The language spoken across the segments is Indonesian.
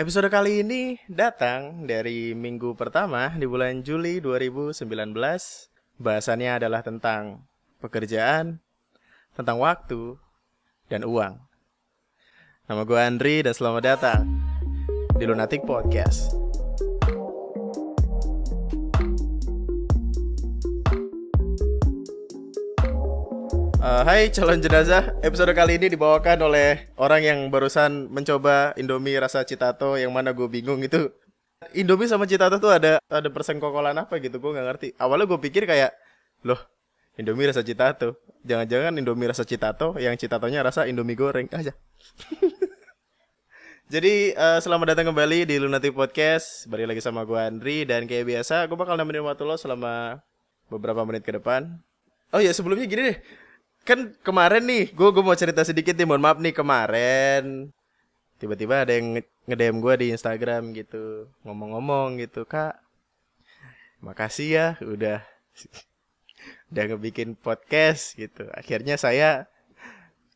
Episode kali ini datang dari minggu pertama di bulan Juli 2019. Bahasannya adalah tentang pekerjaan, tentang waktu, dan uang. Nama gue Andri dan selamat datang di Lunatic Podcast. Uh, hai calon jenazah, episode kali ini dibawakan oleh orang yang barusan mencoba Indomie rasa Citato yang mana gue bingung itu Indomie sama Citato tuh ada ada persengkokolan apa gitu gue nggak ngerti. Awalnya gue pikir kayak loh Indomie rasa Citato, jangan-jangan Indomie rasa Citato yang Citatonya rasa Indomie goreng aja. Jadi uh, selamat datang kembali di Lunatic Podcast. Balik lagi sama gue Andri dan kayak biasa gue bakal nemenin waktu lo selama beberapa menit ke depan. Oh ya sebelumnya gini deh kan kemarin nih gue gue mau cerita sedikit nih mohon maaf nih kemarin tiba-tiba ada yang ngedem gue di Instagram gitu ngomong-ngomong gitu kak makasih ya udah udah ngebikin podcast gitu. Akhirnya saya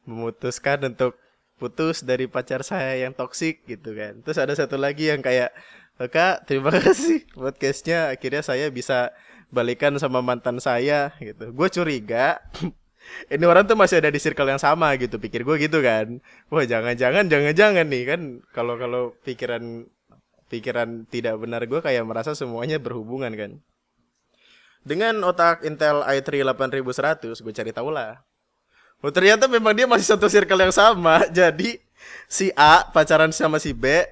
memutuskan untuk putus dari pacar saya yang toksik gitu kan. Terus ada satu lagi yang kayak kak terima kasih podcastnya. Akhirnya saya bisa balikan sama mantan saya gitu. Gue curiga ini orang tuh masih ada di circle yang sama gitu pikir gue gitu kan. Wah jangan-jangan jangan-jangan nih kan. Kalau kalau pikiran pikiran tidak benar gue kayak merasa semuanya berhubungan kan. Dengan otak Intel i3 8100 gue cari tahu lah. Oh ternyata memang dia masih satu circle yang sama. Jadi si A pacaran sama si B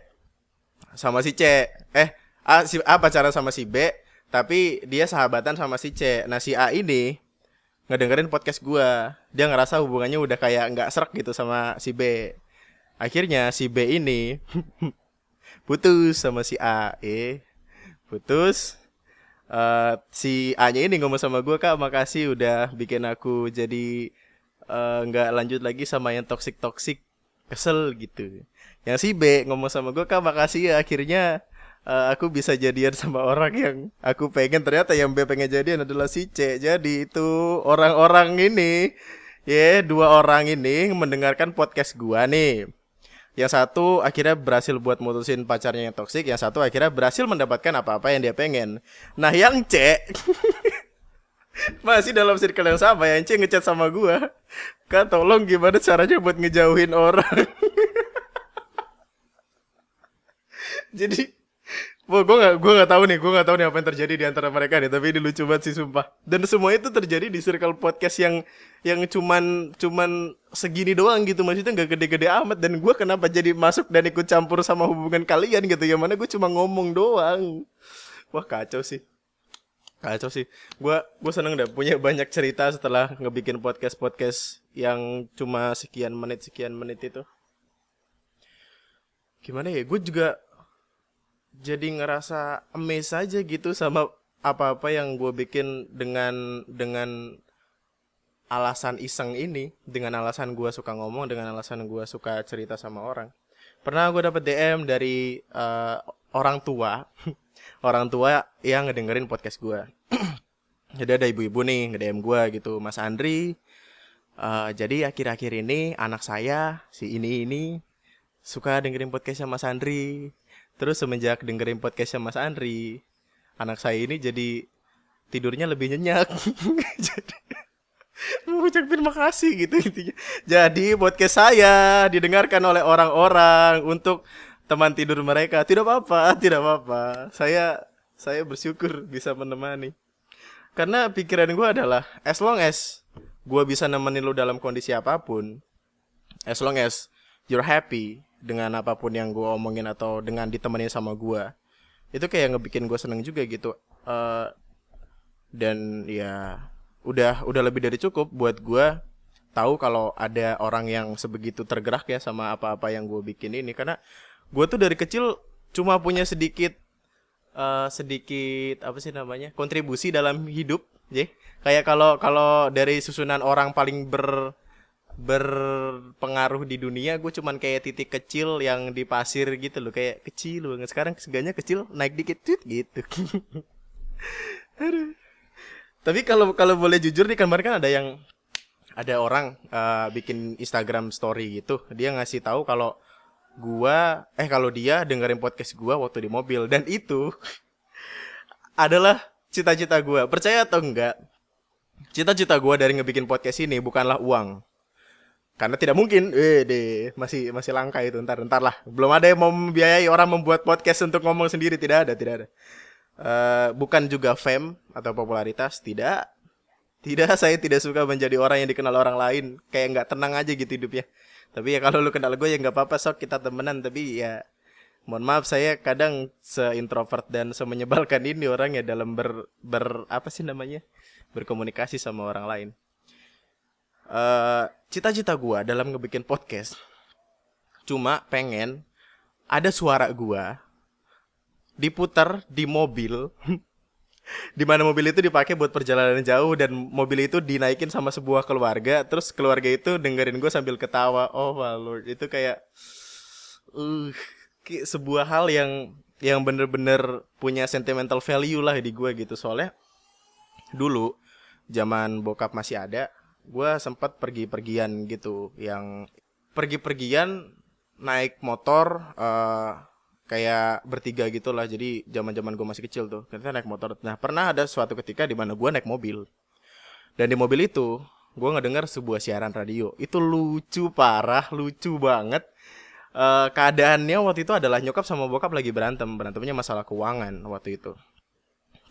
sama si C. Eh A si A pacaran sama si B tapi dia sahabatan sama si C. Nah si A ini ngedengerin podcast gue dia ngerasa hubungannya udah kayak nggak serak gitu sama si B. Akhirnya si B ini putus sama si A eh putus. Uh, si A nya ini ngomong sama gue kak makasih udah bikin aku jadi eh, nggak uh, lanjut lagi sama yang toxic toxic kesel gitu. Yang si B ngomong sama gue kak makasih ya. Akhirnya uh, aku bisa jadian sama orang yang aku pengen. Ternyata yang B pengen jadian adalah si C. Jadi itu orang-orang ini ya yeah, dua orang ini mendengarkan podcast gua nih. Yang satu akhirnya berhasil buat mutusin pacarnya yang toksik yang satu akhirnya berhasil mendapatkan apa-apa yang dia pengen. Nah yang C masih dalam circle yang sama yang C ngechat sama gua. Kan tolong gimana caranya buat ngejauhin orang? Jadi Wah, gue gak, gue gak tahu nih, gue gak tahu nih apa yang terjadi di antara mereka nih, tapi ini lucu banget sih sumpah. Dan semua itu terjadi di circle podcast yang yang cuman cuman segini doang gitu, maksudnya gak gede-gede amat. Dan gue kenapa jadi masuk dan ikut campur sama hubungan kalian gitu, yang mana gue cuma ngomong doang. Wah kacau sih, kacau sih. Gue gue seneng deh punya banyak cerita setelah ngebikin podcast podcast yang cuma sekian menit sekian menit itu. Gimana ya? Gue juga jadi ngerasa amazed aja gitu sama apa-apa yang gue bikin dengan dengan alasan iseng ini dengan alasan gue suka ngomong dengan alasan gue suka cerita sama orang. Pernah gue dapet DM dari uh, orang tua orang tua yang ngedengerin podcast gue jadi ada ibu-ibu nih nge-DM gue gitu Mas Andri uh, jadi akhir-akhir ini anak saya si ini ini suka dengerin podcastnya Mas Andri Terus semenjak dengerin podcastnya Mas Andri, anak saya ini jadi tidurnya lebih nyenyak. jadi mengucap terima kasih gitu intinya. Jadi podcast saya didengarkan oleh orang-orang untuk teman tidur mereka. Tidak apa-apa, tidak apa-apa. Saya saya bersyukur bisa menemani. Karena pikiran gue adalah as long as gue bisa nemenin lu dalam kondisi apa pun, as long as you're happy, dengan apa pun yang gue omongin atau dengan ditemenin sama gue itu kayak ngebikin gue seneng juga gitu. Uh, dan ya udah udah lebih dari cukup buat gue tahu kalau ada orang yang sebegitu tergerak ya sama apa-apa yang gue bikin ini. Karena gue tuh dari kecil cuma punya sedikit uh, sedikit apa sih namanya kontribusi dalam hidup ya kayak kalau kalau dari susunan orang paling ber berpengaruh di dunia gue cuman kayak titik kecil yang di pasir gitu loh kayak kecil banget sekarang seganya kecil naik dikit gitu Aduh. tapi kalau kalau boleh jujur nih kemarin kan ada yang ada orang uh, bikin Instagram story gitu dia ngasih tahu kalau gua eh kalau dia dengerin podcast gua waktu di mobil dan itu adalah cita-cita gua. Percaya atau enggak? Cita-cita gua dari ngebikin podcast ini bukanlah uang. Karena tidak mungkin, eh deh, masih masih langka itu ntar ntar lah. Belum ada yang mau membiayai orang membuat podcast untuk ngomong sendiri, tidak ada, tidak ada. Uh, bukan juga fame atau popularitas, tidak. Tidak, saya tidak suka menjadi orang yang dikenal orang lain. Kayak nggak tenang aja gitu hidupnya. Tapi ya kalau lu kenal gue ya nggak apa-apa sok kita temenan. Tapi ya mohon maaf saya kadang seintrovert dan semenyebalkan ini orang ya dalam ber, ber apa sih namanya berkomunikasi sama orang lain. Uh, cita-cita gue dalam ngebikin podcast cuma pengen ada suara gue diputar di mobil. Di mana mobil itu dipakai buat perjalanan jauh dan mobil itu dinaikin sama sebuah keluarga. Terus keluarga itu dengerin gue sambil ketawa. Oh my lord itu kayak uh sebuah hal yang yang bener-bener punya sentimental value lah di gue gitu. Soalnya dulu zaman bokap masih ada gue sempat pergi-pergian gitu yang pergi-pergian naik motor uh, kayak bertiga gitu lah jadi zaman zaman gue masih kecil tuh kita naik motor. Nah pernah ada suatu ketika di mana gue naik mobil. Dan di mobil itu gue ngedengar sebuah siaran radio. Itu lucu parah lucu banget. Uh, keadaannya waktu itu adalah nyokap sama bokap lagi berantem. Berantemnya masalah keuangan waktu itu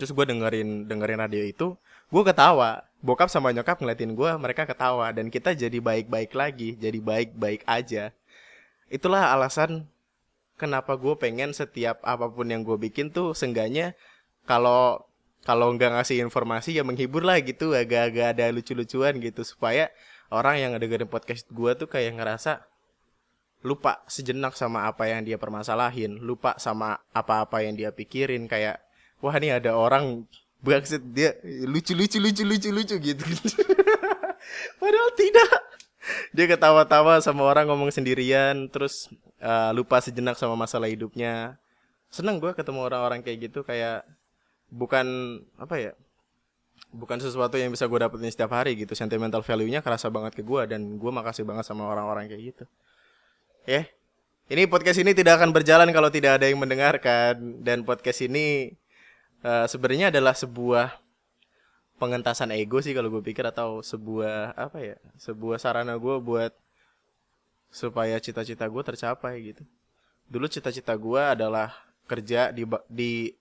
terus gue dengerin dengerin radio itu gue ketawa. Bokap sama nyokap ngeliatin gue mereka ketawa. Dan kita jadi baik-baik lagi jadi baik-baik aja. Itulah alasan kenapa gue pengen setiap apa pun yang gue bikin tuh sengganya kalau kalau nggak ngasih informasi ya menghibur lah gitu. Agak-agak ada lucu-lucuan gitu. Supaya orang yang dengerin podcast gue tuh kayak ngerasa lupa sejenak sama apa yang dia permasalahin. Lupa sama apa-apa yang dia pikirin. Kayak wah ini ada orang bangsit dia lucu lucu lucu lucu lucu gitu. Padahal tidak. Dia ketawa-tawa sama orang ngomong sendirian terus uh, lupa sejenak sama masalah hidupnya. Seneng gue ketemu orang-orang kayak gitu kayak bukan apa ya bukan sesuatu yang bisa gue dapetin setiap hari gitu. Sentimental value-nya kerasa banget ke gue dan gue makasih banget sama orang-orang kayak gitu. Ya yeah. ini podcast ini tidak akan berjalan kalau tidak ada yang mendengarkan dan podcast ini uh, sebenarnya adalah sebuah pengentasan ego sih kalau gue pikir atau sebuah apa ya sebuah sarana gue buat supaya cita-cita gue tercapai gitu. Dulu cita-cita gue adalah kerja di di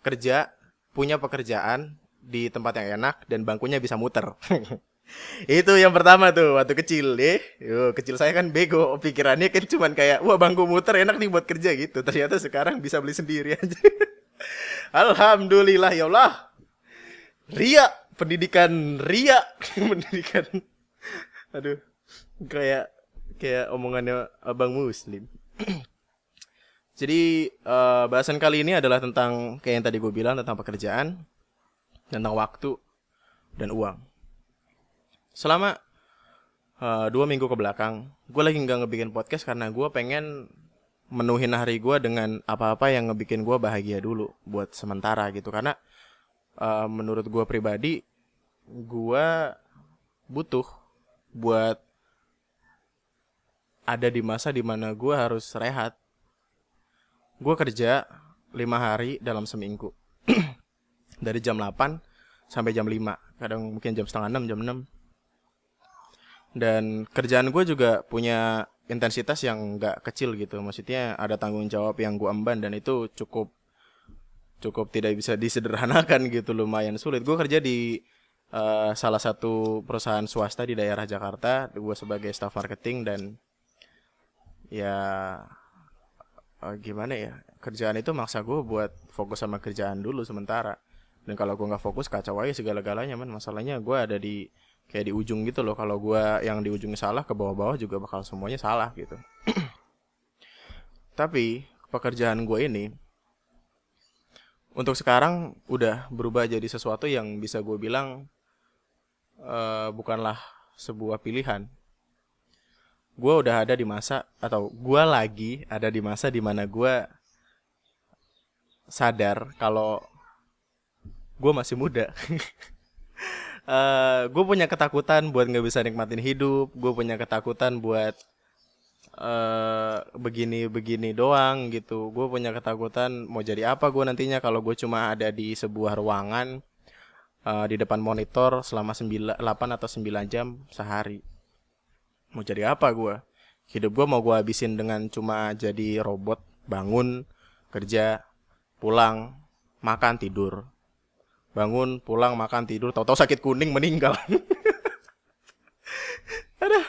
kerja punya pekerjaan di tempat yang enak dan bangkunya bisa muter. Itu yang pertama tuh waktu kecil deh Yo, kecil saya kan bego pikirannya kan cuman kayak wah bangku muter enak nih buat kerja gitu. Ternyata sekarang bisa beli sendiri aja alhamdulillah ya Allah. Ria pendidikan ria. Pendidikan. Aduh kayak kayak omongannya abang muslim. Jadi uh, bahasan kali ini adalah tentang kayak yang tadi gue bilang tentang pekerjaan tentang waktu dan uang. Selama uh, dua minggu ke belakang gue lagi nggak ngebikin podcast karena gue pengen menuhin hari gue dengan apa-apa yang ngebikin gue bahagia dulu buat sementara gitu karena uh, menurut gue pribadi gue butuh buat ada di masa di mana gue harus rehat. Gue kerja lima hari dalam seminggu. Dari jam 8 sampai jam 5. Kadang mungkin jam setengah 6, jam 6. Dan kerjaan gue juga punya intensitas yang gak kecil gitu. Maksudnya ada tanggung jawab yang gue emban dan itu cukup cukup tidak bisa disederhanakan gitu. Lumayan sulit. Gue kerja di uh, salah satu perusahaan swasta di daerah Jakarta. Gue sebagai staff marketing dan ya uh, gimana ya kerjaan itu maksa gue buat fokus sama kerjaan dulu sementara dan kalau gue nggak fokus kacau aja segala-galanya man masalahnya gue ada di kayak di ujung gitu loh. Kalau gue yang di ujungnya salah ke bawah-bawah juga bakal semuanya salah gitu. Tapi pekerjaan gue ini untuk sekarang udah berubah jadi sesuatu yang bisa gue bilang uh, bukanlah sebuah pilihan. Gue udah ada di masa atau gue lagi ada di masa di mana gue sadar kalau gue masih muda. uh, eh, gue punya ketakutan buat nggak bisa nikmatin hidup. Gue punya ketakutan buat eh begini-begini doang gitu. Gue punya ketakutan mau jadi apa gue nantinya kalau gue cuma ada di sebuah ruangan eh, di depan monitor selama 9, 8 atau 9 jam sehari. Mau jadi apa gue? Hidup gue mau gue habisin dengan cuma jadi robot, bangun, kerja, pulang, makan, tidur. Bangun, pulang, makan, tidur, tahu-tahu sakit kuning meninggal. Ada.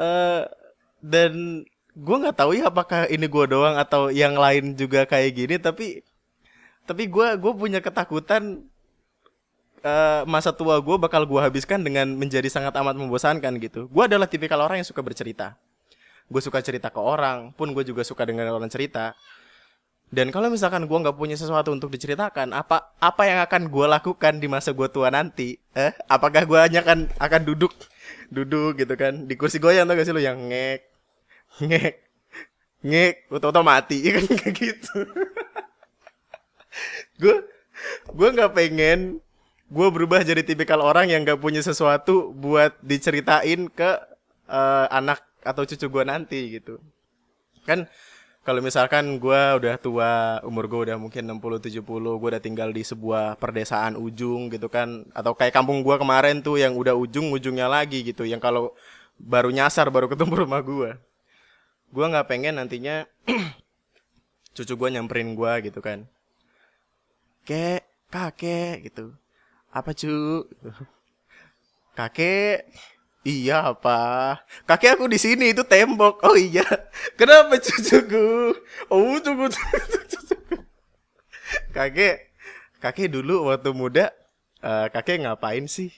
Eh dan gue nggak tahu ya apakah ini gue doang atau yang lain juga kayak gini tapi tapi gue gue punya ketakutan eh, masa tua gue bakal gue habiskan dengan menjadi sangat amat membosankan gitu gue adalah tipikal orang yang suka bercerita gue suka cerita ke orang pun gue juga suka dengan orang cerita dan kalau misalkan gue nggak punya sesuatu untuk diceritakan apa apa yang akan gue lakukan di masa gue tua nanti? Eh apakah gue hanya akan akan duduk duduk gitu kan? Di kursi goyang tau gak sih lo yang ngek ngek ngek tau mati kan? Kayak gitu. Gue gue nggak pengen gue berubah jadi tipikal orang yang nggak punya sesuatu buat diceritain ke eh, anak atau cucu gue nanti gitu. Kan kalau misalkan gue udah tua umur gue udah mungkin 60 70 gue udah tinggal di sebuah perdesaan ujung gitu kan. Atau kayak kampung gue kemarin tuh yang udah ujung ujungnya lagi gitu. Yang kalau baru nyasar baru ketemu rumah gue gue nggak pengen nantinya cucu gue nyamperin gue gitu kan. Kek kakek gitu. Apa cu? Kakek iya apa? Kakek aku di sini itu tembok. Oh iya. Kenapa cucuku oh cucu cucuku kakek kakek dulu waktu muda eh, kakek ngapain sih?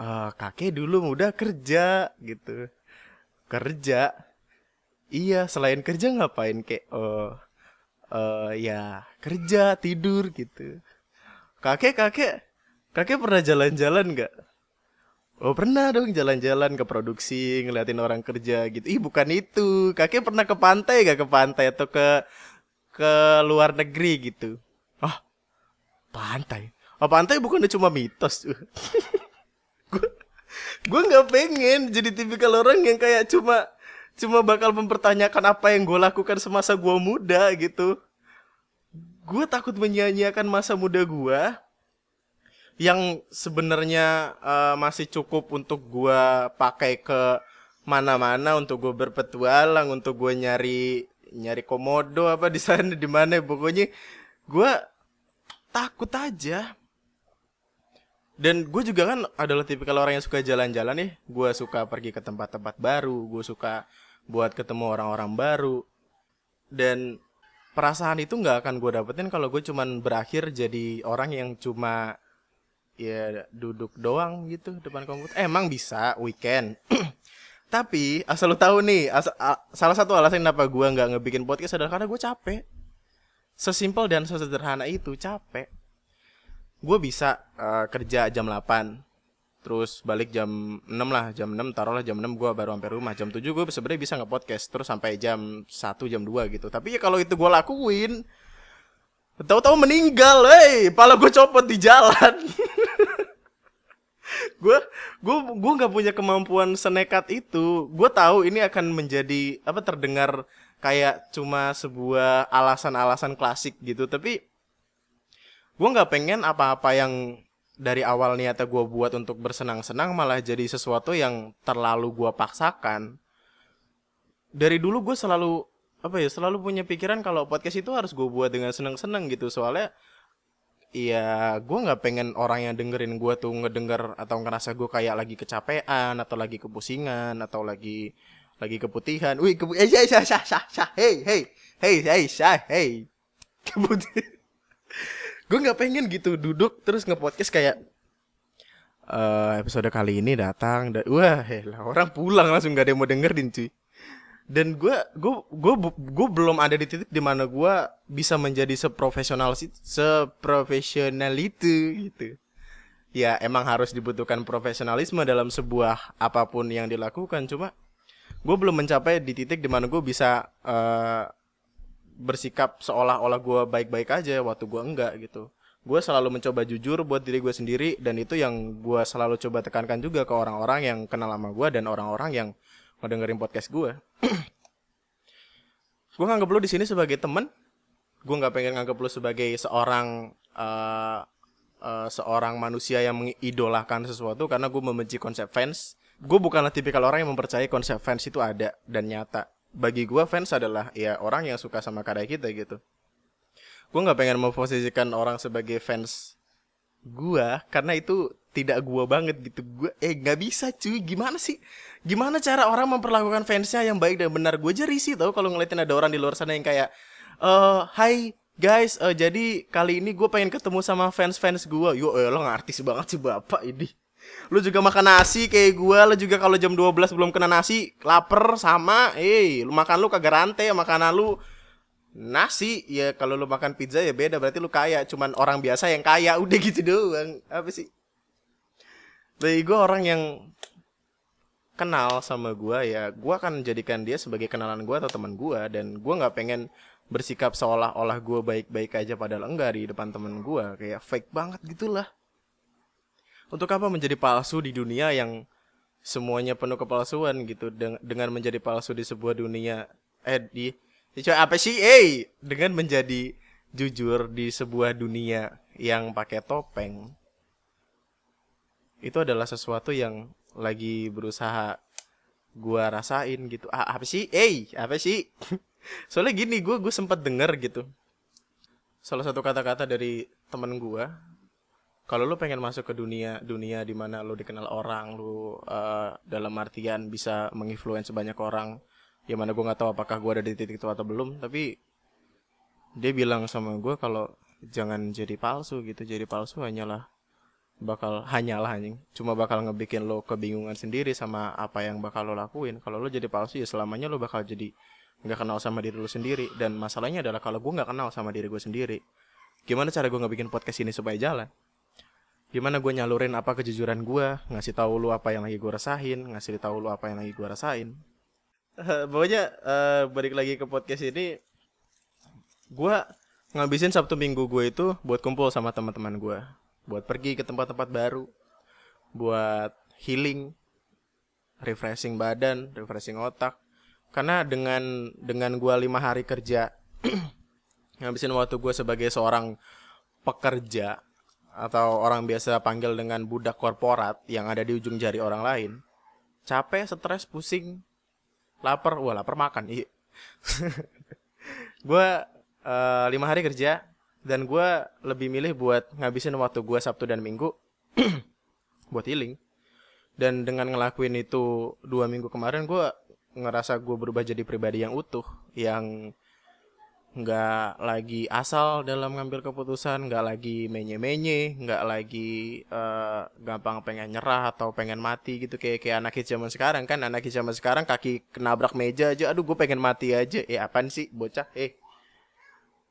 Eh, kakek dulu muda kerja gitu. Kerja? Iya selain kerja ngapain kek? Oh eh ya kerja tidur gitu. Kakek kakek kakek pernah jalan-jalan nggak oh pernah dong jalan-jalan ke produksi ngeliatin orang kerja gitu. Ih bukan itu. Kakek pernah ke pantai gak ke pantai atau ke ke luar negeri gitu? Ah pantai? Oh pantai bukan cuma mitos? Gue nggak pengen jadi tipikal orang yang kayak cuma cuma bakal mempertanyakan apa yang gue lakukan semasa gue muda gitu. Gue takut menyia-nyiakan masa muda gue yang sebenarnya eh, masih cukup untuk gue pakai ke mana-mana untuk gue berpetualang untuk gue nyari nyari komodo apa di sana di mana pokoknya gue takut aja dan gue juga kan adalah tipikal orang yang suka jalan-jalan nih. Gue suka pergi ke tempat-tempat baru. Gue suka buat ketemu orang-orang baru. Dan perasaan itu nggak akan gue dapetin kalau gue cuman berakhir jadi orang yang cuma ya duduk doang gitu depan komputer. Eh, emang bisa weekend. Tapi asal lu tahu nih, asa- a- salah satu alasan kenapa gue nggak ngebikin podcast adalah karena gue capek. Sesimpel dan sesederhana itu capek gue bisa eh, kerja jam 8 terus balik jam 6 lah jam 6 taruhlah jam 6 gue baru sampai rumah jam 7 gue sebenarnya bisa nge-podcast terus sampai jam 1 jam 2 gitu tapi ya kalau itu gue lakuin tahu-tahu meninggal hei pala gue copot di jalan gue gue gue nggak punya kemampuan senekat itu. Gue tahu ini akan menjadi apa terdengar kayak cuma sebuah alasan-alasan klasik gitu. Tapi gue nggak pengen apa-apa yang dari awal niatnya gue buat untuk bersenang-senang malah jadi sesuatu yang terlalu gue paksakan. Dari dulu gue selalu apa ya selalu punya pikiran kalau podcast itu harus gue buat dengan seneng-seneng gitu. Soalnya Iya, gue nggak pengen orang yang dengerin gue tuh ngedenger atau ngerasa gue kayak lagi kecapean atau lagi kepusingan atau lagi lagi keputihan. Wih, kepu eh, syah, syah, syah, syah, syah, hey, hey, hey, hey, hey, keputihan. gue nggak pengen gitu duduk terus nge-podcast kayak eh episode kali ini datang dan wah lah orang pulang langsung gak ada yang mau dengerin cuy dan gue gue gue gue belum ada di titik di mana gue bisa menjadi seprofesional seprofesional itu gitu. Ya emang harus dibutuhkan profesionalisme dalam sebuah apa pun yang dilakukan. Cuma gue belum mencapai di titik di mana gue bisa eh, bersikap seolah-olah gue baik-baik aja waktu gue enggak gitu. Gue selalu mencoba jujur buat diri gue sendiri dan itu yang gue selalu coba tekankan juga ke orang-orang yang kenal sama gue dan orang-orang yang ngedengerin podcast gue gue nganggap lu di sini sebagai temen. Gue nggak pengen nganggap lu sebagai seorang uh, uh, seorang manusia yang mengidolakan sesuatu karena gue membenci konsep fans. Gue bukanlah tipikal orang yang mempercayai konsep fans itu ada dan nyata. Bagi gue fans adalah ya orang yang suka sama karya kita gitu. Gue nggak pengen memposisikan orang sebagai fans gue karena itu tidak gue banget gitu. Gue eh nggak bisa cuy. Gimana sih? Gimana cara orang memperlakukan fansnya yang baik dan benar? Gue aja risih tau kalau ngeliatin ada orang di luar sana yang kayak eh hai guys uh, jadi kali ini gue pengen ketemu sama fans fans gue yo eh, lo ngartis banget sih bapak ini. Lu juga makan nasi kayak gue lu juga kalau jam 12 belum kena nasi lapar sama. Eh lu makan lu kagak rantai makanan lu nasi ya kalau lu makan pizza ya beda berarti lu kaya. Cuman orang biasa yang kaya udah gitu doang. Apa sih? Dari gue orang yang kenal sama gue ya gue akan jadikan dia sebagai kenalan gue atau teman gue dan gue nggak pengen bersikap seolah-olah gue baik-baik aja padahal enggak di depan temen gue kayak fake banget gitulah. Untuk apa menjadi palsu di dunia yang semuanya penuh kepalsuan gitu? Dengan menjadi palsu di sebuah dunia eh di coba apa sih? Eh dengan menjadi jujur di sebuah dunia yang pakai topeng itu adalah sesuatu yang lagi berusaha gua rasain gitu. Ah, apa sih? Eh apa sih? Soalnya gini gue gue sempat denger gitu. Salah satu kata-kata dari temen gua kalau lu pengen masuk ke dunia dunia di mana lu dikenal orang lu uh, dalam artian bisa menginfluence banyak orang ya mana gue nggak tahu apakah gue ada di titik itu atau belum tapi dia bilang sama gue kalau jangan jadi palsu gitu. Jadi palsu hanyalah bakal hanyalah anjing. Cuma bakal ngebikin lo kebingungan sendiri sama apa yang bakal lo lakuin. Kalau lo jadi palsu ya selamanya lo bakal jadi nggak kenal sama diri lo sendiri. Dan masalahnya adalah kalau gue nggak kenal sama diri gue sendiri gimana cara gue ngebikin podcast ini supaya jalan? Gimana gue nyalurin apa kejujuran gue ngasih tahu lo apa yang lagi gue rasain ngasih tahu lo apa yang lagi gue rasain pokoknya uh, balik lagi ke podcast ini gue ngabisin sabtu minggu gue itu buat kumpul sama teman-teman gue buat pergi ke tempat-tempat baru, buat healing, refreshing badan, refreshing otak. Karena dengan dengan gue lima hari kerja, ngabisin waktu gue sebagai seorang pekerja atau orang biasa panggil dengan budak korporat yang ada di ujung jari orang lain, capek, stres, pusing, lapar, wah lapar makan, iya. gue uh, lima hari kerja, dan gue lebih milih buat ngabisin waktu gue Sabtu dan Minggu buat healing dan dengan ngelakuin itu dua minggu kemarin gue ngerasa gue berubah jadi pribadi yang utuh yang nggak lagi asal dalam ngambil keputusan nggak lagi menye-menye nggak lagi uh, gampang pengen nyerah atau pengen mati gitu kayak kayak anak zaman sekarang kan anak zaman sekarang kaki kenabrak meja aja aduh gue pengen mati aja eh apaan sih bocah eh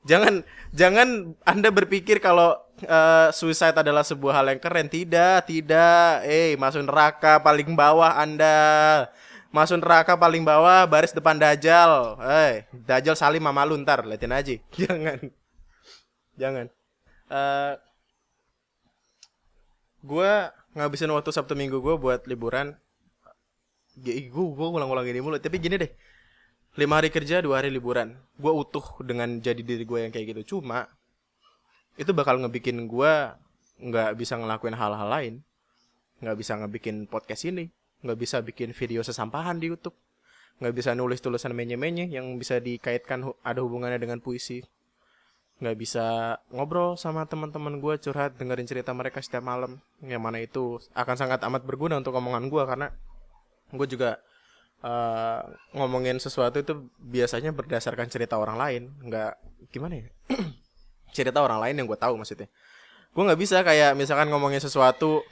Jangan jangan Anda berpikir kalau uh, suicide adalah sebuah hal yang keren. Tidak, tidak. Eh, masuk neraka paling bawah Anda. Masuk neraka paling bawah baris depan Dajjal. Eh, Dajjal salim sama lu ntar, liatin aja. Jangan. Jangan. Uh, gua ngabisin waktu Sabtu Minggu gue buat liburan. Gue gue ulang-ulang ini mulu. Tapi gini deh lima hari kerja dua hari liburan gue utuh dengan jadi diri gue yang kayak gitu cuma itu bakal ngebikin gue nggak bisa ngelakuin hal-hal lain nggak bisa ngebikin podcast ini nggak bisa bikin video sesampahan di YouTube. Nggak bisa nulis tulisan menye-menye yang bisa dikaitkan ada hubungannya dengan puisi. Nggak bisa ngobrol sama teman-teman gue curhat dengerin cerita mereka setiap malam. Yang mana itu akan sangat amat berguna untuk omongan gue karena gue juga uh, ngomongin sesuatu itu biasanya berdasarkan cerita orang lain. Nggak gimana ya? Cerita orang lain yang gue tahu maksudnya. Gue nggak bisa kayak misalkan ngomongin sesuatu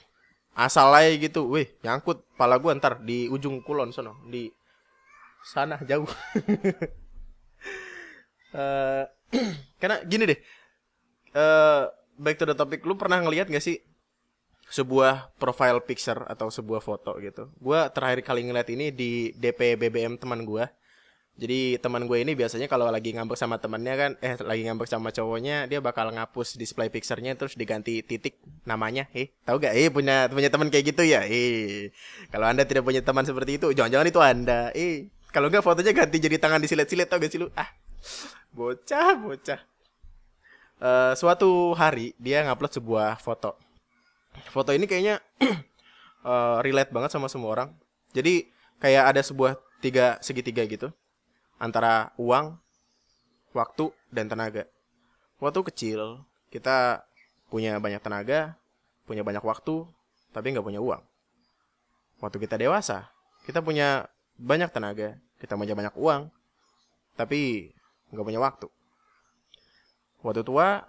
asal aja gitu wih nyangkut pala gue ntar di ujung kulon sono di sana jauh uh, karena gini deh uh, back to the topic lu pernah ngelihat gak sih sebuah profile picture atau sebuah foto gitu. Gua terakhir kali ngeliat ini di DP BBM teman gua. Jadi teman gue ini biasanya kalau lagi ngambek sama temannya kan, eh lagi ngambek sama cowoknya, dia bakal ngapus display picture-nya terus diganti titik namanya. Eh, tahu gak? Eh punya punya teman kayak gitu ya? Eh, kalau anda tidak punya teman seperti itu, jangan-jangan itu anda. Eh, kalau enggak fotonya ganti jadi tangan disilet-silet tau gak sih lu? Ah, bocah, bocah. Uh, suatu hari dia ngupload sebuah foto. Foto ini kayaknya uh, relate banget sama semua orang. Jadi kayak ada sebuah tiga segitiga gitu antara uang, waktu, dan tenaga. Waktu kecil, kita punya banyak tenaga, punya banyak waktu, tapi nggak punya uang. Waktu kita dewasa, kita punya banyak tenaga, kita punya banyak uang, tapi nggak punya waktu. Waktu tua,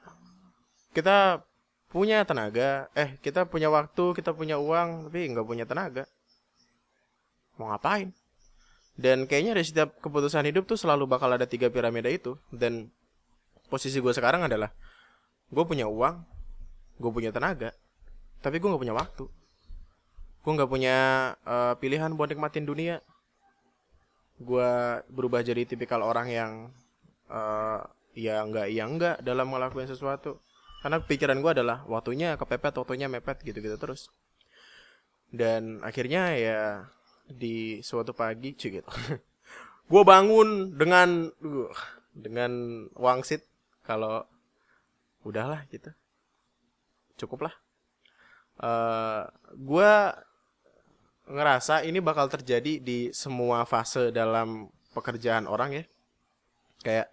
kita punya tenaga, eh kita punya waktu, kita punya uang, tapi nggak punya tenaga. Mau ngapain? Dan kayaknya dari setiap keputusan hidup tuh selalu bakal ada tiga piramida itu. Dan posisi gue sekarang adalah gue punya uang, gue punya tenaga, tapi gue nggak punya waktu. Gue nggak punya uh, pilihan buat nikmatin dunia. Gue berubah jadi tipikal orang yang uh, ya nggak ya nggak dalam ngelakuin sesuatu. Karena pikiran gue adalah waktunya kepepet, waktunya mepet gitu-gitu terus. Dan akhirnya ya di suatu pagi cuy gitu. Gue bangun dengan uh, dengan wangsit kalau udahlah gitu. Cukup lah uh, eh, gue ngerasa ini bakal terjadi di semua fase dalam pekerjaan orang ya. Kayak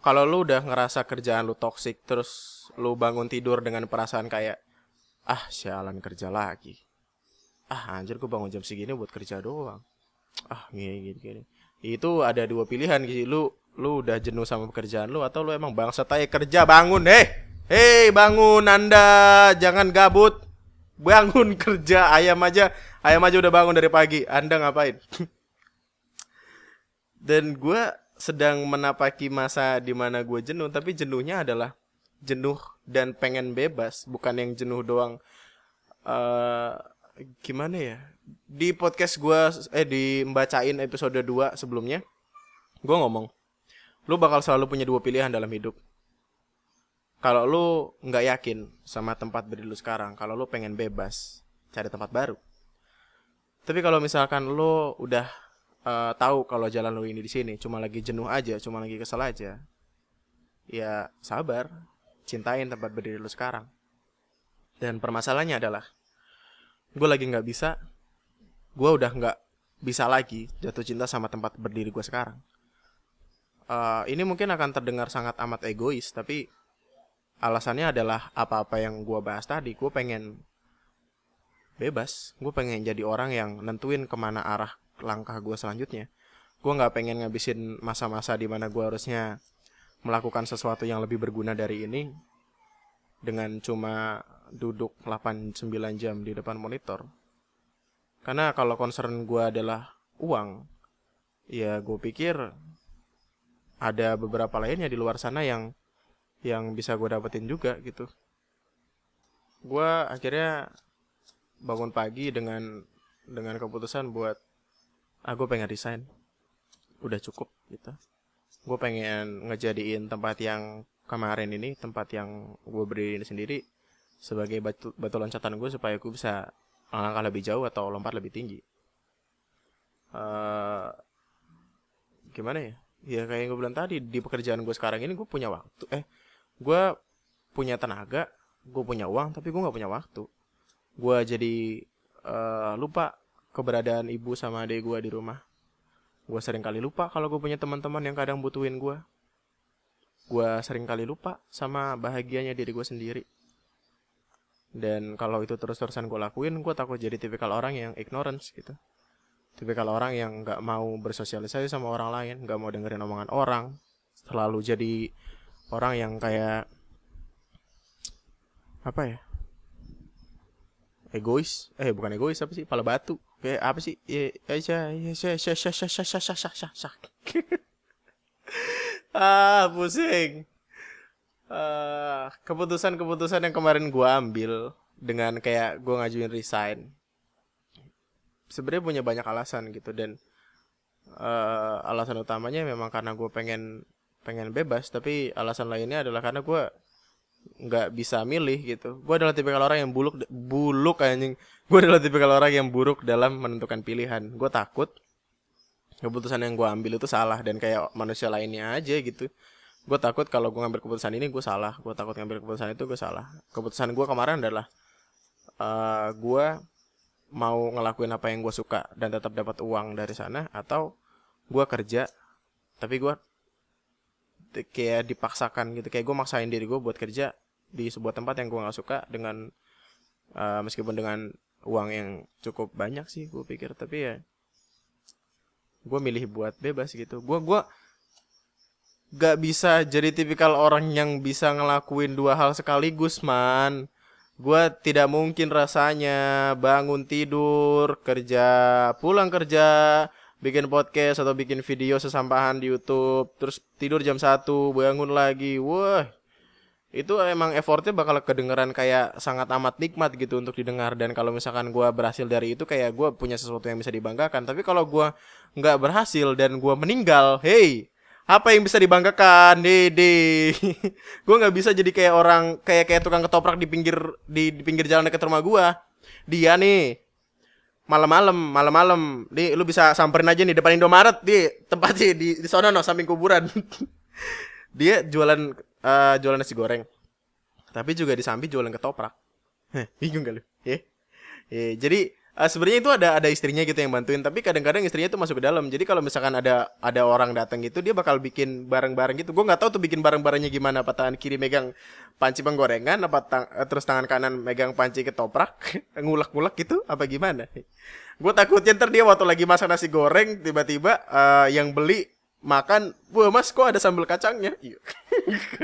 kalau lu udah ngerasa kerjaan lu toksik terus lu bangun tidur dengan perasaan kayak ah sialan kerja lagi ah. Anjir gue bangun jam segini buat kerja doang. Ah gini gini gini. Itu ada dua pilihan gitu lu lu udah jenuh sama pekerjaan lu atau lu emang bangsa tay kerja bangun heh hei bangun anda jangan gabut. Bangun kerja ayam aja. Ayam aja udah bangun dari pagi. Anda ngapain? Dan gue sedang menapaki masa di mana gue jenuh tapi jenuhnya adalah jenuh dan pengen bebas bukan yang jenuh doang. Uh, gimana ya? Di podcast gue eh di membacain episode 2 sebelumnya gue ngomong lu bakal selalu punya dua pilihan dalam hidup. Kalau lu nggak yakin sama tempat berdiri lu sekarang kalau lu pengen bebas cari tempat baru. Tapi kalau misalkan lu udah uh, tahu kalau jalan lu ini di sini cuma lagi jenuh aja cuma lagi kesel aja ya sabar cintain tempat berdiri lu sekarang. Dan permasalahannya adalah gue lagi nggak bisa gue udah nggak bisa lagi jatuh cinta sama tempat berdiri gue sekarang. Uh, ini mungkin akan terdengar sangat amat egois tapi alasannya adalah apa-apa yang gue bahas tadi. Gue pengen bebas gue pengen jadi orang yang nentuin ke mana arah langkah gue selanjutnya. Gue nggak pengen ngabisin masa-masa di mana gue harusnya melakukan sesuatu yang lebih berguna dari ini dengan cuma duduk 8-9 jam di depan monitor. Karena kalau concern gue adalah uang, ya gue pikir ada beberapa lainnya di luar sana yang yang bisa gue dapetin juga gitu. Gue akhirnya bangun pagi dengan dengan keputusan buat ah gue pengen resign, udah cukup gitu. Gue pengen ngejadiin tempat yang kemarin ini tempat yang gue berdiri sendiri sebagai batu, batu loncatan gue supaya gue bisa langkah lebih jauh atau lompat lebih tinggi. Uh, gimana ya? Ya kayak yang gue bilang tadi di pekerjaan gue sekarang ini gue punya waktu. Eh, gue punya tenaga, gue punya uang, tapi gue nggak punya waktu. Gue jadi uh, lupa keberadaan ibu sama adik gue di rumah. Gue sering kali lupa kalau gue punya teman-teman yang kadang butuhin gue. Gue sering kali lupa sama bahagianya diri gue sendiri dan kalau itu terus-terusan gue lakuin gue takut jadi tipikal orang yang ignorance gitu tipikal orang yang nggak mau bersosialisasi sama orang lain nggak mau dengerin omongan orang selalu jadi orang yang kayak apa ya egois eh bukan egois apa sih pala batu kayak apa sih ya ya ya ya ya ya ya ya ah pusing uh, keputusan-keputusan yang kemarin gue ambil dengan kayak gue ngajuin resign sebenarnya punya banyak alasan gitu dan uh, alasan utamanya memang karena gue pengen pengen bebas tapi alasan lainnya adalah karena gue nggak bisa milih gitu. Gue adalah tipikal orang yang buluk buluk anjing. Gue adalah tipikal orang yang buruk dalam menentukan pilihan. Gue takut keputusan yang gue ambil itu salah dan kayak manusia lainnya aja gitu gue takut kalau gue ngambil keputusan ini gue salah. Gue takut ngambil keputusan itu gue salah. Keputusan gue kemarin adalah uh, eh, gue mau ngelakuin apa yang gue suka dan tetap dapat uang dari sana atau gue kerja tapi gue kayak dipaksakan gitu. Kayak gue maksain diri gue buat kerja di sebuah tempat yang gue nggak suka dengan uh, meskipun dengan uang yang cukup banyak sih gue pikir. Tapi ya gue milih buat bebas gitu. Gue gue gak bisa jadi tipikal orang yang bisa ngelakuin dua hal sekaligus man. Gue tidak mungkin rasanya bangun tidur kerja pulang kerja bikin podcast atau bikin video sesampahan di YouTube terus tidur jam satu bangun lagi. Wah itu emang effortnya bakal kedengeran kayak sangat amat nikmat gitu untuk didengar. Dan kalau misalkan gue berhasil dari itu kayak gue punya sesuatu yang bisa dibanggakan. Tapi kalau gue nggak berhasil dan gue meninggal hey apa yang bisa dibanggakan dede gue nggak bisa jadi kayak orang kayak kayak tukang ketoprak di pinggir di, di pinggir jalan dekat rumah gue dia nih malam-malam malam-malam di lu bisa samperin aja nih depan Indomaret di tempat sih di di sana no samping kuburan dia jualan uh, jualan nasi goreng. Tapi juga di samping jualan ketoprak. bingung gak lu? Ya. Yeah. jadi uh, sebenarnya itu ada ada istrinya gitu yang bantuin, tapi kadang-kadang istrinya tuh masuk ke dalam. Jadi kalau misalkan ada ada orang datang gitu, dia bakal bikin barang-barang gitu. Gue nggak tahu tuh bikin barang-barangnya gimana. Apa tangan kiri megang panci penggorengan, apa tang uh, terus tangan kanan megang panci ketoprak, ngulek-ngulek gitu, apa gimana? Gue takutnya ntar dia waktu lagi masak nasi goreng, tiba-tiba uh, yang beli makan, wah mas kok ada sambal kacangnya? Iya.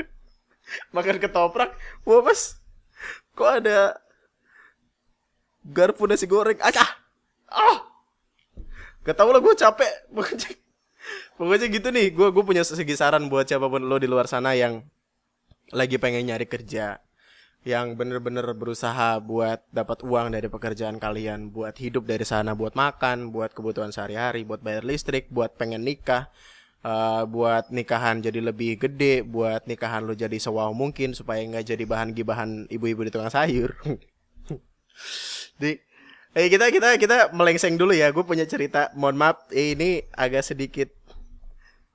makan ketoprak, wah mas kok ada garpu nasi goreng? Acah, ah, gak tau lah gue capek. Pokoknya gitu nih, gue gue punya segi saran buat siapa pun lo di luar sana yang lagi pengen nyari kerja, yang bener-bener berusaha buat dapat uang dari pekerjaan kalian, buat hidup dari sana, buat makan, buat kebutuhan sehari-hari, buat bayar listrik, buat pengen nikah, uh, buat nikahan jadi lebih gede, buat nikahan lu jadi sewaw mungkin supaya nggak jadi bahan gibahan ibu-ibu di tukang sayur. di Eh kita kita kita melengseng dulu ya. Gue punya cerita. Mohon maaf, eh, ini agak sedikit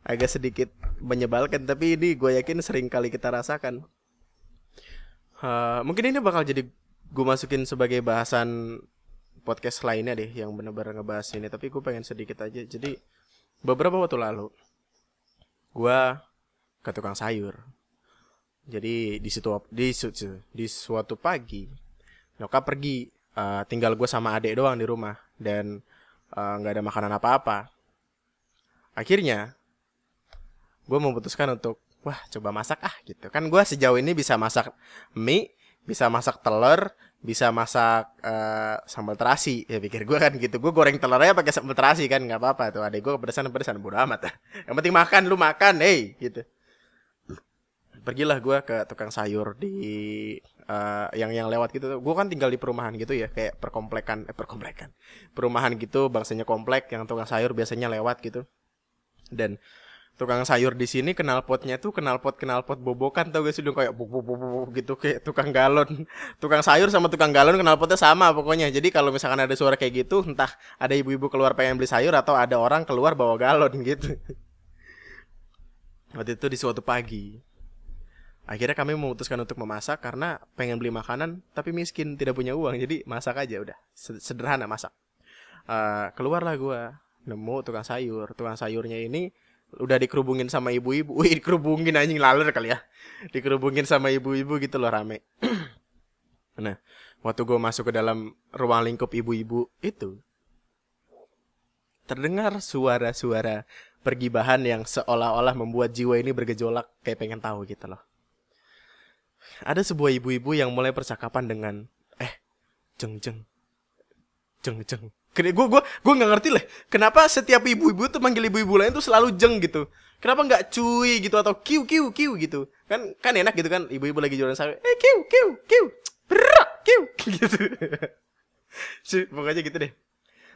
agak sedikit menyebalkan tapi ini gue yakin sering kali kita rasakan. Uh, mungkin ini bakal jadi gue masukin sebagai bahasan podcast lainnya deh yang benar-benar ngebahas ini. Tapi gue pengen sedikit aja. Jadi beberapa waktu lalu gua ke tukang sayur jadi di situ di di suatu pagi nyokap pergi uh, tinggal gue sama adik doang di rumah dan eh, nggak uh, ada makanan apa-apa. Akhirnya gue memutuskan untuk wah coba masak ah gitu. Kan gue sejauh ini bisa masak mie bisa masak telur bisa masak uh, sambal terasi. Ya pikir gue kan gitu. Gue goreng telurnya pakai sambal terasi kan nggak apa-apa tuh. Adek gue kepedesan kepedesan bodo amat. Yang penting makan lu makan hey gitu. Pergilah gue ke tukang sayur di uh, yang yang lewat gitu. Gue kan tinggal di perumahan gitu ya kayak perkomplekan eh perkomplekan. Perumahan gitu bangsanya komplek yang tukang sayur biasanya lewat gitu. Dan tukang sayur di sini kenal potnya tuh kenal pot kenal pot bobokan tau gak sih? Kayak buk buk buk gitu kayak tukang galon. Tukang sayur sama tukang galon kenal potnya sama pokoknya. Jadi kalau misalkan ada suara kayak gitu entah ada ibu-ibu keluar pengen beli sayur atau ada orang keluar bawa galon gitu. Waktu itu di suatu pagi akhirnya kami memutuskan untuk memasak karena pengen beli makanan tapi miskin tidak punya uang jadi masak aja udah sederhana masak uh, keluarlah gue nemu tukang sayur tukang sayurnya ini udah dikerubungin sama ibu-ibu. Wih, dikerubungin anjing laler kali ya. Dikerubungin sama ibu-ibu gitu loh rame. nah, waktu gue masuk ke dalam ruang lingkup ibu-ibu itu terdengar suara-suara pergibahan yang seolah-olah membuat jiwa ini bergejolak kayak pengen tahu gitu loh. Ada sebuah ibu-ibu yang mulai percakapan dengan eh jeng jeng. Jeng jeng. Gue gue gue nggak ngerti lah kenapa setiap ibu-ibu tuh manggil ibu-ibu lain tuh selalu jeng gitu? Kenapa nggak cuy gitu atau kiu kiu kiu gitu? Kan kan enak gitu kan ibu-ibu lagi jualan sayur eh kiu kiu kiu berak kiu. Gitu. Pokoknya gitu deh.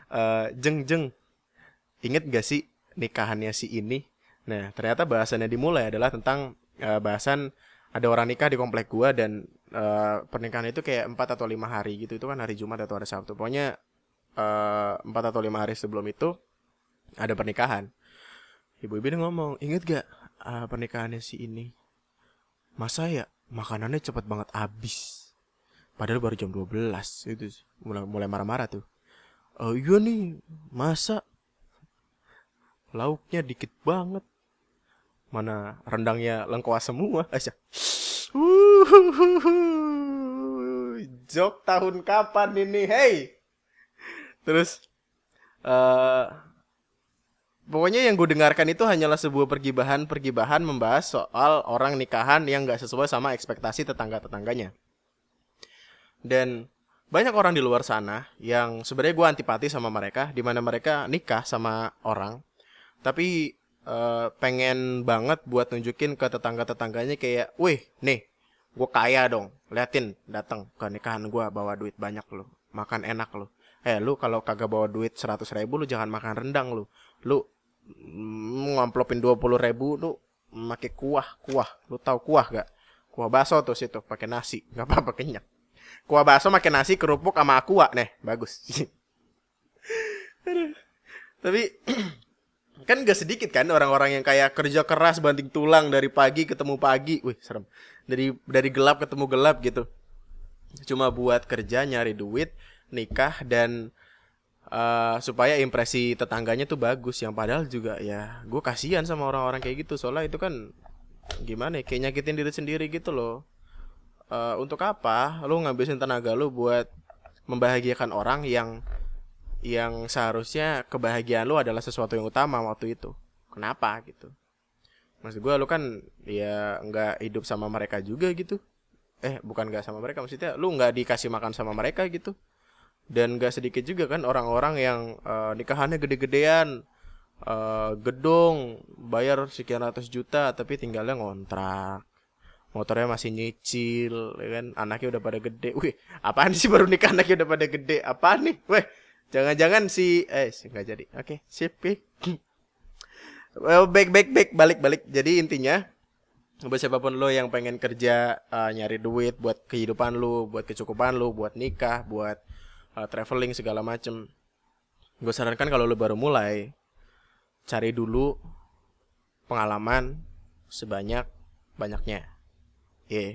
Uh, jeng jeng inget gak sih nikahannya si ini. Nah, ternyata bahasannya dimulai adalah tentang uh, bahasan ada orang nikah di komplek gua dan uh, pernikahan itu kayak 4 atau lima hari gitu. Itu kan hari Jumat atau hari Sabtu. Pokoknya empat uh, atau lima hari sebelum itu ada pernikahan. Ibu-ibu ngomong, inget gak uh, pernikahannya si ini? Masa ya makanannya cepet banget habis. Padahal baru jam 12 itu mulai mulai marah-marah tuh. Oh iya nih, masa lauknya dikit banget. Mana rendangnya lengkuas semua aja. Jok tahun kapan ini? Hey. Terus uh, Pokoknya yang gue dengarkan itu hanyalah sebuah pergibahan-pergibahan membahas soal orang nikahan yang gak sesuai sama ekspektasi tetangga-tetangganya. Dan banyak orang di luar sana yang sebenarnya gue antipati sama mereka, di mana mereka nikah sama orang, tapi uh, pengen banget buat nunjukin ke tetangga-tetangganya kayak, wih, nih, gue kaya dong, liatin, datang ke nikahan gue bawa duit banyak lo, makan enak lo. Eh, lu kalau kagak bawa duit seratus ribu lu jangan makan rendang lu. Lu ngamplopin dua puluh ribu lu pakai kuah kuah. Lu tahu kuah gak? Kuah bakso tuh situ pakai nasi. Nggak apa-apa kenyang. Kuah bakso pakai nasi kerupuk sama kuah nih bagus. Tapi kan gak sedikit kan orang-orang yang kayak kerja keras banting tulang dari pagi ketemu pagi. Wih serem. Dari dari gelap ketemu gelap gitu. Cuma buat kerja nyari duit nikah dan uh, supaya impresi tetangganya tuh bagus. Yang padahal juga ya gue kasihan sama orang-orang kayak gitu. Soalnya itu kan gimana ya kayak nyakitin diri sendiri gitu loh. Uh, untuk apa lu ngabisin tenaga lu buat membahagiakan orang yang yang seharusnya kebahagiaan lu adalah sesuatu yang utama waktu itu. Kenapa gitu? Maksud gue lu kan ya nggak hidup sama mereka juga gitu. Eh bukan nggak sama mereka maksudnya lu nggak dikasih makan sama mereka gitu. Dan gak sedikit juga kan orang-orang yang uh, nikahannya gede-gedean uh, gedung bayar sekian ratus juta tapi tinggalnya ngontrak. Motornya masih nyicil ya kan? Anaknya udah pada gede. Wih apaan sih baru nikah anaknya udah pada gede? Apaan nih? Weh jangan-jangan si eh nggak jadi. Oke okay, sip well back back back. Balik balik. Jadi intinya buat siapa pun lo yang pengen kerja uh, nyari duit buat kehidupan lo buat kecukupan lo buat nikah buat uh, traveling segala macem gue sarankan kalau lo baru mulai cari dulu pengalaman sebanyak banyaknya. Ya yeah.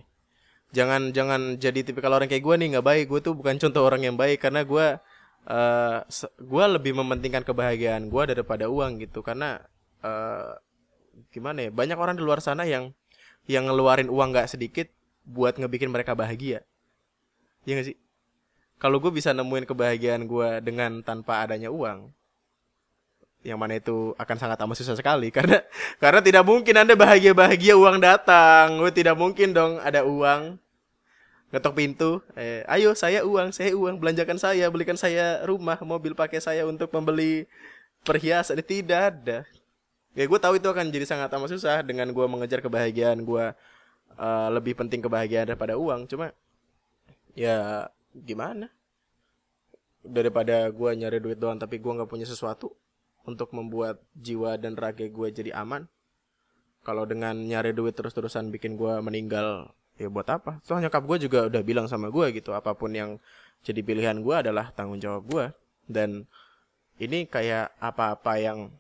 jangan jangan jadi tipikal orang kayak gue nih nggak baik. Gue tuh bukan contoh orang yang baik karena gue uh, gue lebih mementingkan kebahagiaan gue daripada uang gitu. Karena uh, gimana ya banyak orang di luar sana yang yang ngeluarin uang nggak sedikit buat ngebikin mereka bahagia. Ya gak sih? Kalau gue bisa nemuin kebahagiaan gue dengan tanpa adanya uang yang mana itu akan sangat amat susah sekali. Karena karena tidak mungkin anda bahagia bahagia uang datang. Gue tidak mungkin dong ada uang ngetok pintu eh, ayo saya uang saya uang belanjakan saya belikan saya rumah mobil pakai saya untuk membeli perhiasan. Tidak ada. Ya gue tahu itu akan jadi sangat amat susah dengan gue mengejar kebahagiaan gue uh, lebih penting kebahagiaan daripada uang. Cuma ya gimana? Daripada gue nyari duit doang tapi gue nggak punya sesuatu untuk membuat jiwa dan raga gue jadi aman kalau dengan nyari duit terus-terusan bikin gue meninggal ya buat apa? Soalnya nyokap gue juga udah bilang sama gue gitu apa pun yang jadi pilihan gue adalah tanggung jawab gue dan ini kayak apa-apa yang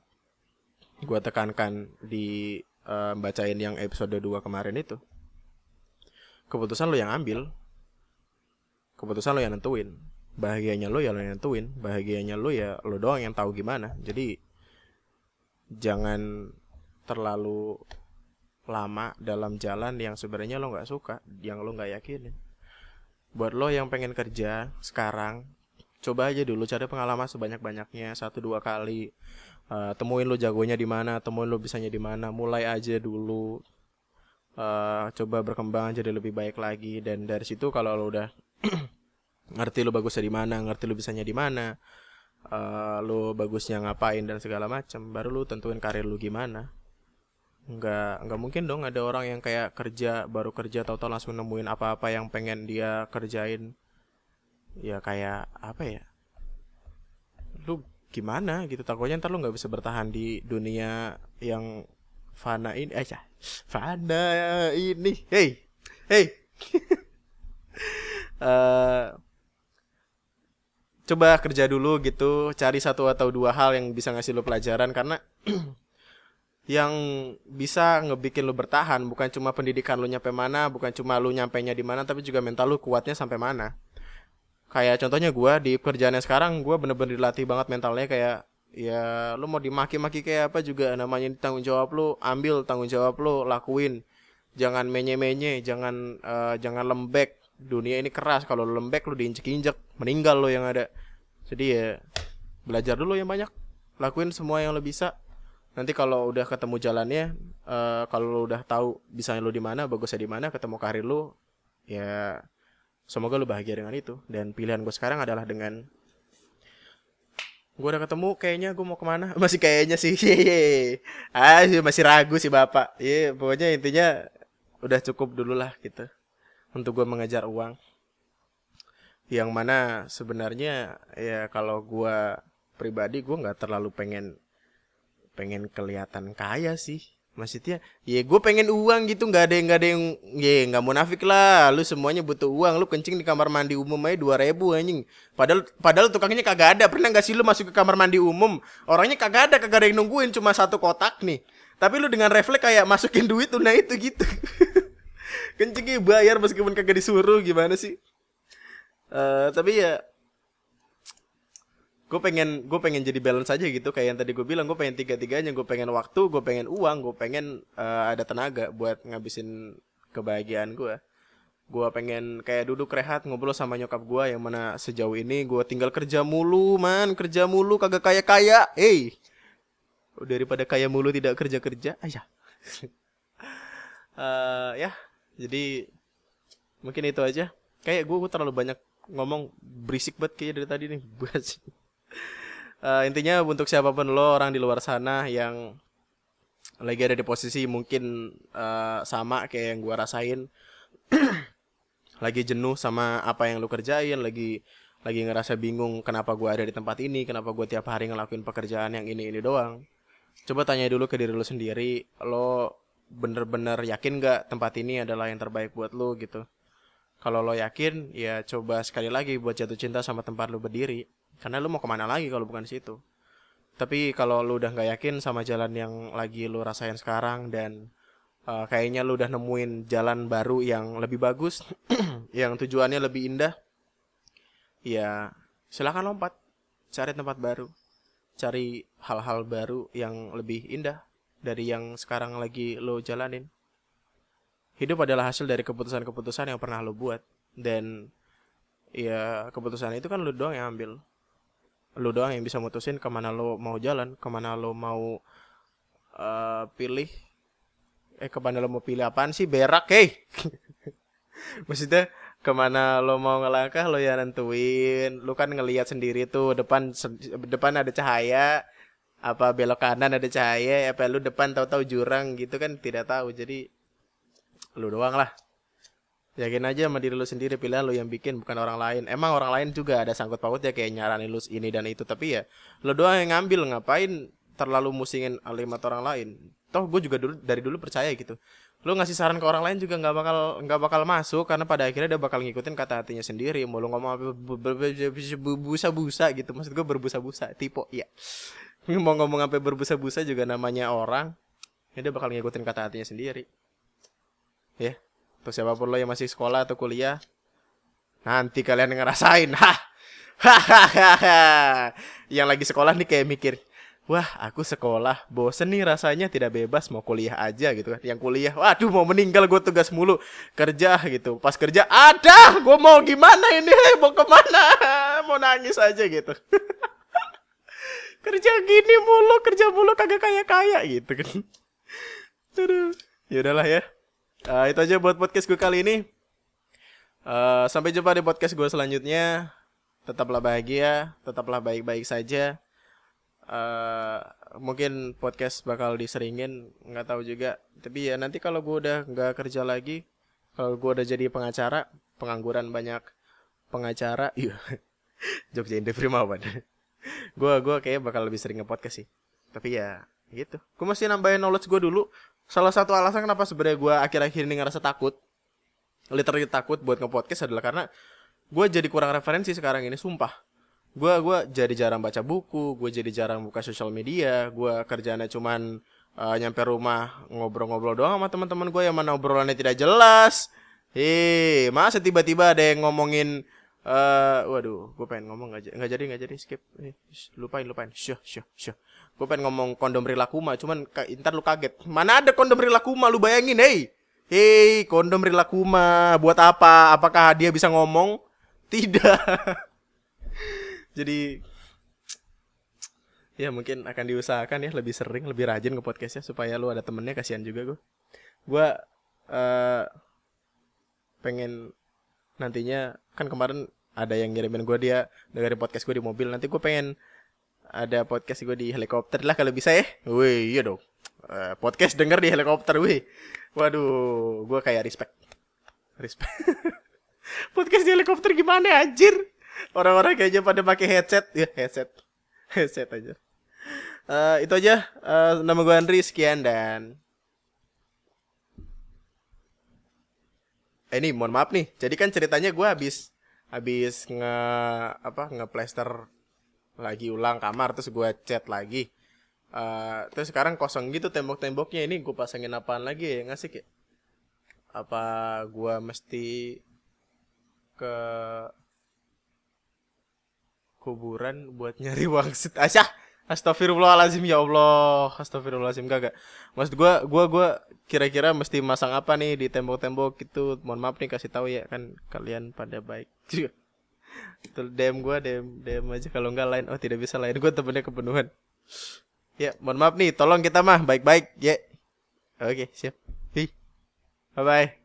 gue tekankan di uh, bacain yang episode 2 kemarin itu. Keputusan lo yang ambil. Keputusan lo yang nentuin. Bahagianya lo ya lo yang nentuin. Bahagianya lo ya lo doang yang tahu gimana. Jadi jangan terlalu lama dalam jalan yang sebenarnya lo nggak suka yang lo nggak yakin buat lo yang pengen kerja sekarang coba aja dulu cari pengalaman sebanyak banyaknya satu dua kali. Uh, temuin lo jagonya di mana temuin lo bisanya di mana mulai aja dulu. Uh, coba berkembang jadi lebih baik lagi. Dan dari situ kalau lo udah ngerti lo bagusnya di mana ngerti lo bisanya di mana uh, lo bagusnya ngapain dan segala macam baru lo tentuin karir lo gimana nggak nggak mungkin dong ada orang yang kayak kerja baru kerja tau tau langsung nemuin apa-apa yang pengen dia kerjain. Ya kayak apa ya? Lu gimana gitu? Takutnya ntar lu nggak bisa bertahan di dunia yang fana ini. Eh ya, fana ini. Hey hey uh, coba kerja dulu gitu cari satu atau dua hal yang bisa ngasih lu pelajaran karena yang bisa ngebikin lu bertahan. Bukan cuma pendidikan lu nyampe mana bukan cuma lu nyampe nya di mana tapi juga mental lu kuatnya sampai mana. Kayak contohnya gue di kerjaannya sekarang gue bener-bener dilatih banget mentalnya kayak ya lu mau dimaki-maki kayak apa juga namanya tanggung jawab lu ambil tanggung jawab lu lakuin. Jangan menye-menye jangan uh, jangan lembek. Dunia ini keras kalau lu lembek lu diinjek-injek meninggal lo yang ada. Jadi ya. Belajar dulu yang banyak lakuin semua yang lo bisa nanti kalau udah ketemu jalannya uh, kalau udah tahu bisa lu di mana bagusnya di mana ketemu karir lu ya semoga lu bahagia dengan itu. Dan pilihan gue sekarang adalah dengan gue udah ketemu kayaknya gue mau ke mana? Masih kayaknya sih. Ah masih ragu sih bapak. Iya pokoknya intinya udah cukup dulu lah gitu. Untuk gue mengejar uang. Yang mana sebenarnya ya kalau gue pribadi gue nggak terlalu pengen pengen kelihatan kaya sih. Maksudnya ya gue pengen uang gitu nggak ada yang nggak ada yang ya nggak munafik lah. Lu semuanya butuh uang. Lu kencing di kamar mandi umum aja dua ribu anjing. Padahal padahal tukangnya kagak ada. Pernah nggak sih lu masuk ke kamar mandi umum? Orangnya kagak ada kagak ada yang nungguin cuma satu kotak nih. Tapi lu dengan refleks kayak masukin duit nah itu gitu. Kencingnya bayar meskipun kagak disuruh gimana sih? Uh, tapi ya gue pengen gue pengen jadi balance aja gitu. Kayak yang tadi gue bilang gue pengen tiga tiganya gue pengen waktu gue pengen uang gue pengen uh, ada tenaga buat ngabisin kebahagiaan gue gue pengen kayak duduk rehat ngobrol sama nyokap gue yang mana sejauh ini gue tinggal kerja mulu man. Kerja mulu kagak kaya kaya hey daripada kaya mulu tidak kerja kerja aja uh, ya. Jadi mungkin itu aja. Kayak gue, terlalu banyak ngomong berisik banget kayak dari tadi nih uh, intinya untuk siapa pun lo orang di luar sana yang lagi ada di posisi mungkin uh, sama kayak yang gue rasain. Lagi jenuh sama apa yang lo kerjain lagi lagi ngerasa bingung kenapa gue ada di tempat ini kenapa gue tiap hari ngelakuin pekerjaan yang ini ini doang. Coba tanya dulu ke diri lo sendiri lo bener-bener yakin gak tempat ini adalah yang terbaik buat lo gitu? Kalau lo yakin ya coba sekali lagi buat jatuh cinta sama tempat lo berdiri karena lu mau ke mana lagi kalau bukan situ. Tapi kalau lu udah nggak yakin sama jalan yang lagi lu rasain sekarang dan uh, kayaknya lu udah nemuin jalan baru yang lebih bagus yang tujuannya lebih indah ya silakan lompat. Cari tempat baru. Cari hal-hal baru yang lebih indah dari yang sekarang lagi lo jalanin. Hidup adalah hasil dari keputusan-keputusan yang pernah lo buat. Dan ya keputusan itu kan lo doang yang ambil lu doang yang bisa mutusin ke mana lo mau jalan ke mana lo mau uh, pilih eh ke mana lo mau pilih apaan sih berak hei. Maksudnya ke mana lo mau ngelangkah lo yang nentuin. Lo kan ngelihat sendiri tuh depan depan ada cahaya apa belok kanan ada cahaya apa lu depan tahu-tahu jurang gitu kan tidak tahu. Jadi lu doang lah yakin aja sama diri lu sendiri pilihan lu yang bikin bukan orang lain. Emang orang lain juga ada sangkut paut ya kayak nyaranin lu ini dan itu tapi ya lu doang yang ngambil. Ngapain terlalu musingin alimat orang lain? Toh gue juga dulu dari dulu percaya gitu. Lu ngasih saran ke orang lain juga nggak bakal nggak bakal masuk karena pada akhirnya dia bakal ngikutin kata hatinya sendiri. Mau lu ngomong apa berbusa-busa gitu. Maksud gue berbusa-busa tipe ya mau ngomong apa berbusa-busa juga namanya orang ya dia bakal ngikutin kata hatinya sendiri. Ya atau siapa pun lo yang masih sekolah atau kuliah nanti kalian ngerasain. Hah. Hahaha yang lagi sekolah nih kayak mikir wah aku sekolah bosen nih rasanya tidak bebas mau kuliah aja gitu kan. Yang kuliah waduh mau meninggal gue tugas mulu kerja gitu. Pas kerja ada gue mau gimana ini? Mau ke mana? Mau nangis aja gitu. Kerja gini mulu kerja mulu kagak kaya kaya gitu kan. Aduh ya udahlah ya Uh, itu aja buat podcast gue kali ini. Uh, sampai jumpa di podcast gue selanjutnya. Tetaplah bahagia, tetaplah baik-baik saja. Uh, mungkin podcast bakal diseringin, nggak tahu juga. Tapi ya nanti kalau gue udah nggak kerja lagi, kalau gue udah jadi pengacara, pengangguran banyak pengacara, iya. Jogja Indi Primawan. gue gue kayak bakal lebih sering nge-podcast sih tapi ya gitu gue mesti nambahin knowledge gue dulu salah satu alasan kenapa sebenarnya gue akhir-akhir ini ngerasa takut literally takut buat nge-podcast adalah karena gue jadi kurang referensi sekarang ini sumpah. Gue gua jadi jarang baca buku gue jadi jarang buka sosial media gue kerjanya cuman uh, nyampe rumah ngobrol-ngobrol doang sama teman-teman gue yang mana obrolannya tidak jelas. Hei masa tiba-tiba ada yang ngomongin uh, waduh gue pengen ngomong nggak jadi nggak jadi skip. Lupain lupain. Syuh syuh syuh gue pengen ngomong kondom rilakuma cuman ntar lu kaget. Mana ada kondom rilakuma lu bayangin hei hei kondom rilakuma buat apa? Apakah dia bisa ngomong? Tidak. Jadi ya mungkin akan diusahakan ya lebih sering lebih rajin ke podcastnya supaya lu ada temennya kasihan juga gue gue uh, pengen nantinya kan kemarin ada yang ngirimin gue dia dengerin podcast gue di mobil. Nanti gue pengen ada podcast gue di helikopter lah kalau bisa ya. Wih iya dong. Uh, podcast denger di helikopter wih. Waduh gue kayak respect. Respect. Podcast di helikopter gimana anjir? Orang-orang kayaknya pada pakai headset. Ya headset. Headset aja. Uh, itu aja. Uh, nama gue Andri sekian dan eh, ini mohon maaf nih. Jadi kan ceritanya gue habis habis nge apa nge plaster lagi ulang kamar terus gue cat lagi. Uh, terus sekarang kosong gitu tembok-temboknya ini gue pasangin apaan lagi ya ngasih ya? Apa gue mesti ke kuburan buat nyari wangsit asyah Astagfirullahalazim ya Allah. Astagfirullahalazim gak gak. Maksud gua gua gua kira-kira mesti masang apa nih di tembok-tembok itu. Mohon maaf nih kasih tahu ya kan kalian pada baik. DM gua DM DM aja kalau enggak lain. Oh, tidak bisa lain. Gua temennya kepenuhan. Ya, mohon maaf nih. Tolong kita mah baik-baik. Ya. Oke, siap. Hi. Bye bye.